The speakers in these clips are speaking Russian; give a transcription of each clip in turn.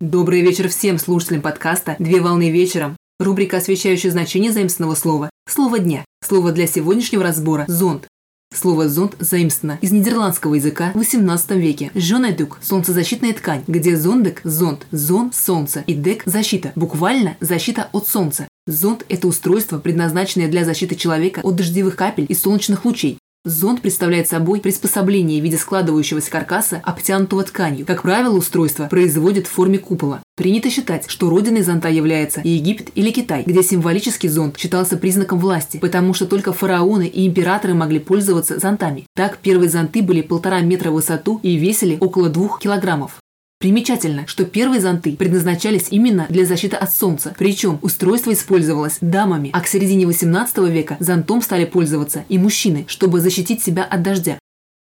Добрый вечер всем слушателям подкаста «Две волны вечером». Рубрика, освещающая значение заимственного слова. Слово дня. Слово для сегодняшнего разбора – зонт. Слово «зонт» заимствовано из нидерландского языка в XVIII веке. Жонедук – солнцезащитная ткань, где зондек – зонт, зон – солнце и дек – защита, буквально защита от солнца. Зонт – это устройство, предназначенное для защиты человека от дождевых капель и солнечных лучей. Зонт представляет собой приспособление в виде складывающегося каркаса, обтянутого тканью. Как правило, устройство производят в форме купола. Принято считать, что родиной зонта является Египет или Китай, где символический зонт считался признаком власти, потому что только фараоны и императоры могли пользоваться зонтами. Так, первые зонты были полтора метра в высоту и весили около двух килограммов. Примечательно, что первые зонты предназначались именно для защиты от солнца, причем устройство использовалось дамами, а к середине 18 века зонтом стали пользоваться и мужчины, чтобы защитить себя от дождя.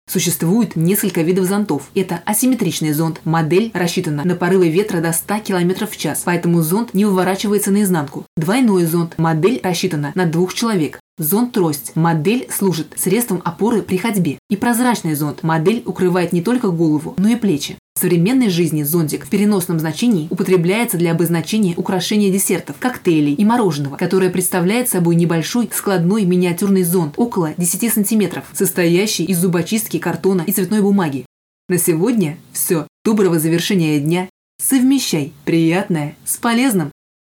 Существует несколько видов зонтов. Это асимметричный зонт. Модель рассчитана на порывы ветра до 100 км в час, поэтому зонт не выворачивается наизнанку. Двойной зонт. Модель рассчитана на двух человек. Зонт-трость. Модель служит средством опоры при ходьбе. И прозрачный зонт. Модель укрывает не только голову, но и плечи. В современной жизни зонтик в переносном значении употребляется для обозначения украшения десертов, коктейлей и мороженого, которое представляет собой небольшой складной миниатюрный зонт около 10 сантиметров, состоящий из зубочистки, картона и цветной бумаги. На сегодня все. Доброго завершения дня. Совмещай приятное с полезным.